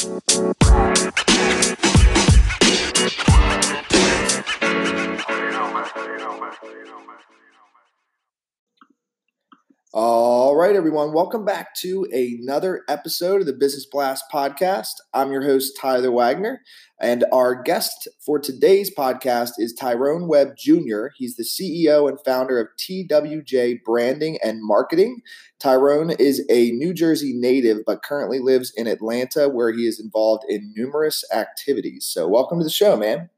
Thank you. All right, everyone. Welcome back to another episode of the Business Blast podcast. I'm your host, Tyler Wagner, and our guest for today's podcast is Tyrone Webb Jr. He's the CEO and founder of TWJ Branding and Marketing. Tyrone is a New Jersey native, but currently lives in Atlanta, where he is involved in numerous activities. So, welcome to the show, man.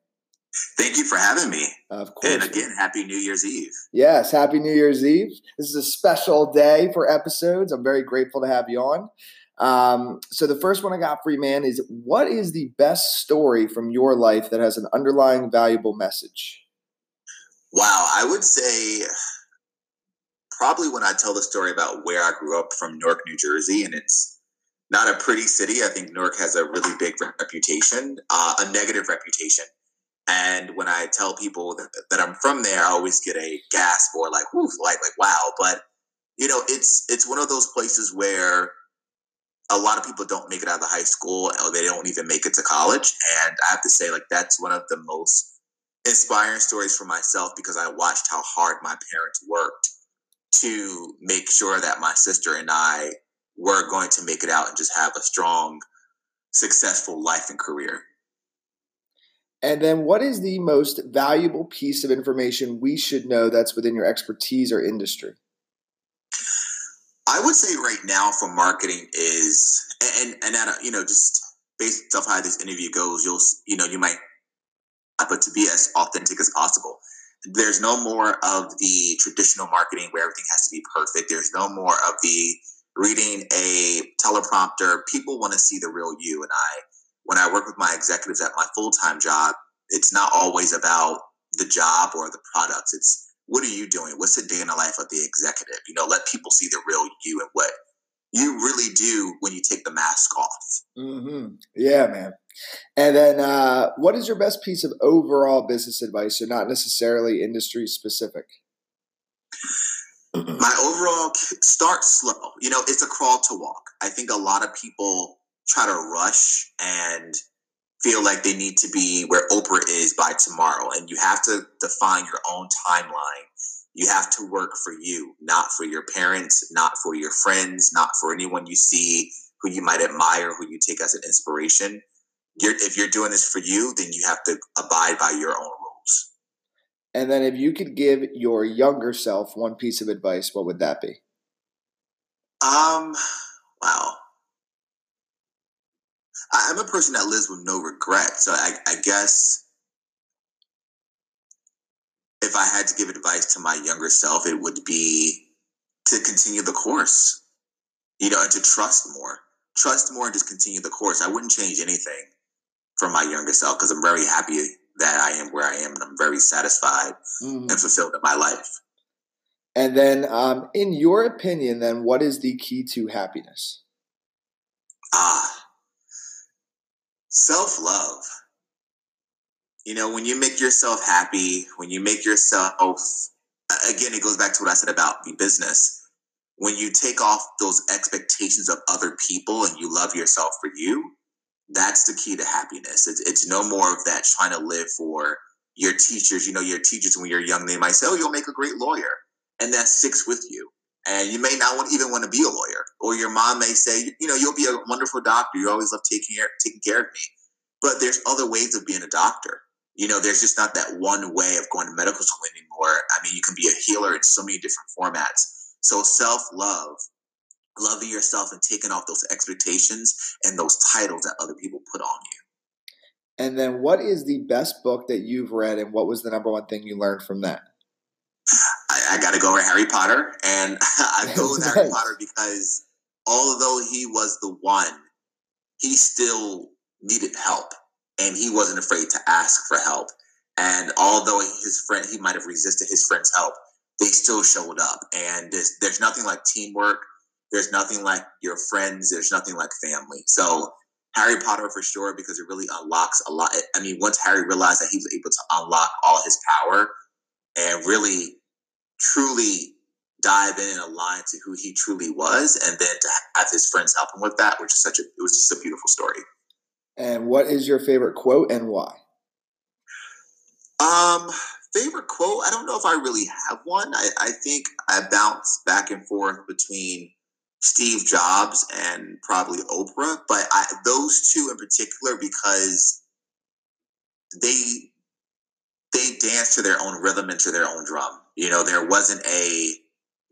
Thank you for having me. Of course. And again, happy New Year's Eve. Yes, happy New Year's Eve. This is a special day for episodes. I'm very grateful to have you on. Um, so the first one I got for you, man, is what is the best story from your life that has an underlying valuable message? Wow, I would say probably when I tell the story about where I grew up from Newark, New Jersey, and it's not a pretty city. I think Newark has a really big reputation, uh, a negative reputation. And when I tell people that, that, I'm from there, I always get a gasp or like, whoo, like, like, wow. But you know, it's it's one of those places where a lot of people don't make it out of high school or they don't even make it to college. And I have to say, like, that's one of the most inspiring stories for myself because I watched how hard my parents worked to make sure that my sister and I were going to make it out and just have a strong, successful life and career. And then, what is the most valuable piece of information we should know that's within your expertise or industry? I would say right now for marketing is, and and that you know just based off how this interview goes, you'll you know you might, but to be as authentic as possible. There's no more of the traditional marketing where everything has to be perfect. There's no more of the reading a teleprompter. People want to see the real you, and I when I work with my executives at my full time job, it's not always about the job or the products. It's what are you doing? What's the day in the life of the executive? You know, let people see the real you and what you really do when you take the mask off. Mm-hmm. Yeah, man. And then, uh, what is your best piece of overall business advice, or not necessarily industry specific? My overall start slow. You know, it's a crawl to walk. I think a lot of people try to rush and feel like they need to be where Oprah is by tomorrow. And you have to define your own timeline. You have to work for you, not for your parents, not for your friends, not for anyone you see who you might admire, who you take as an inspiration. You're, if you're doing this for you, then you have to abide by your own rules. And then, if you could give your younger self one piece of advice, what would that be? Um, wow. I'm a person that lives with no regret. So I, I guess if I had to give advice to my younger self, it would be to continue the course, you know, and to trust more. Trust more and just continue the course. I wouldn't change anything for my younger self because I'm very happy that I am where I am and I'm very satisfied mm-hmm. and fulfilled in my life. And then, um, in your opinion, then, what is the key to happiness? Ah, self love. You know, when you make yourself happy, when you make yourself, again, it goes back to what I said about the business. When you take off those expectations of other people and you love yourself for you, that's the key to happiness. It's, it's no more of that trying to live for your teachers. You know, your teachers, when you're young, they might say, Oh, you'll make a great lawyer. And that sticks with you and you may not want, even want to be a lawyer. Or your mom may say, you know, you'll be a wonderful doctor. You always love taking care, taking care of me. But there's other ways of being a doctor. You know, there's just not that one way of going to medical school anymore. I mean, you can be a healer in so many different formats. So self love, loving yourself and taking off those expectations and those titles that other people put on you. And then, what is the best book that you've read, and what was the number one thing you learned from that? I, got to go with Harry Potter, and I go with Harry Potter because although he was the one, he still needed help, and he wasn't afraid to ask for help. And although his friend, he might have resisted his friend's help, they still showed up. And there's, there's nothing like teamwork. There's nothing like your friends. There's nothing like family. So Harry Potter for sure because it really unlocks a lot. I mean, once Harry realized that he was able to unlock all his power and really truly dive in and align to who he truly was, and then to have his friends help him with that, which is such a it was just a beautiful story. And what is your favorite quote and why? Um, favorite quote? I don't know if I really have one. I, I think I bounce back and forth between Steve Jobs and probably Oprah, but I, those two in particular because they they dance to their own rhythm and to their own drum. You know, there wasn't a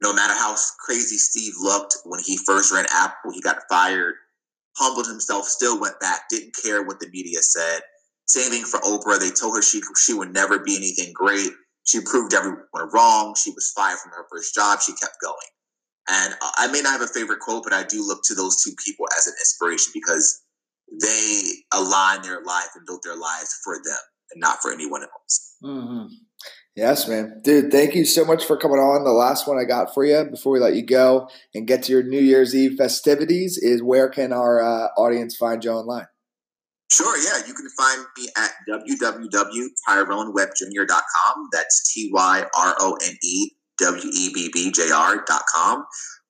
no matter how crazy Steve looked when he first ran Apple, he got fired, humbled himself, still went back, didn't care what the media said. Same thing for Oprah. They told her she she would never be anything great. She proved everyone wrong. She was fired from her first job. She kept going. And I may not have a favorite quote, but I do look to those two people as an inspiration because they align their life and built their lives for them and not for anyone else. Mm-hmm. Yes, man. Dude, thank you so much for coming on. The last one I got for you before we let you go and get to your New Year's Eve festivities is where can our uh, audience find you online? Sure, yeah. You can find me at www.tyronewebbjr.com. That's T Y R O N E W E B B J R.com.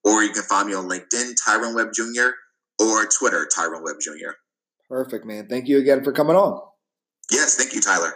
Or you can find me on LinkedIn, Tyrone Webb Jr., or Twitter, Tyrone Webb Jr. Perfect, man. Thank you again for coming on. Yes, thank you, Tyler.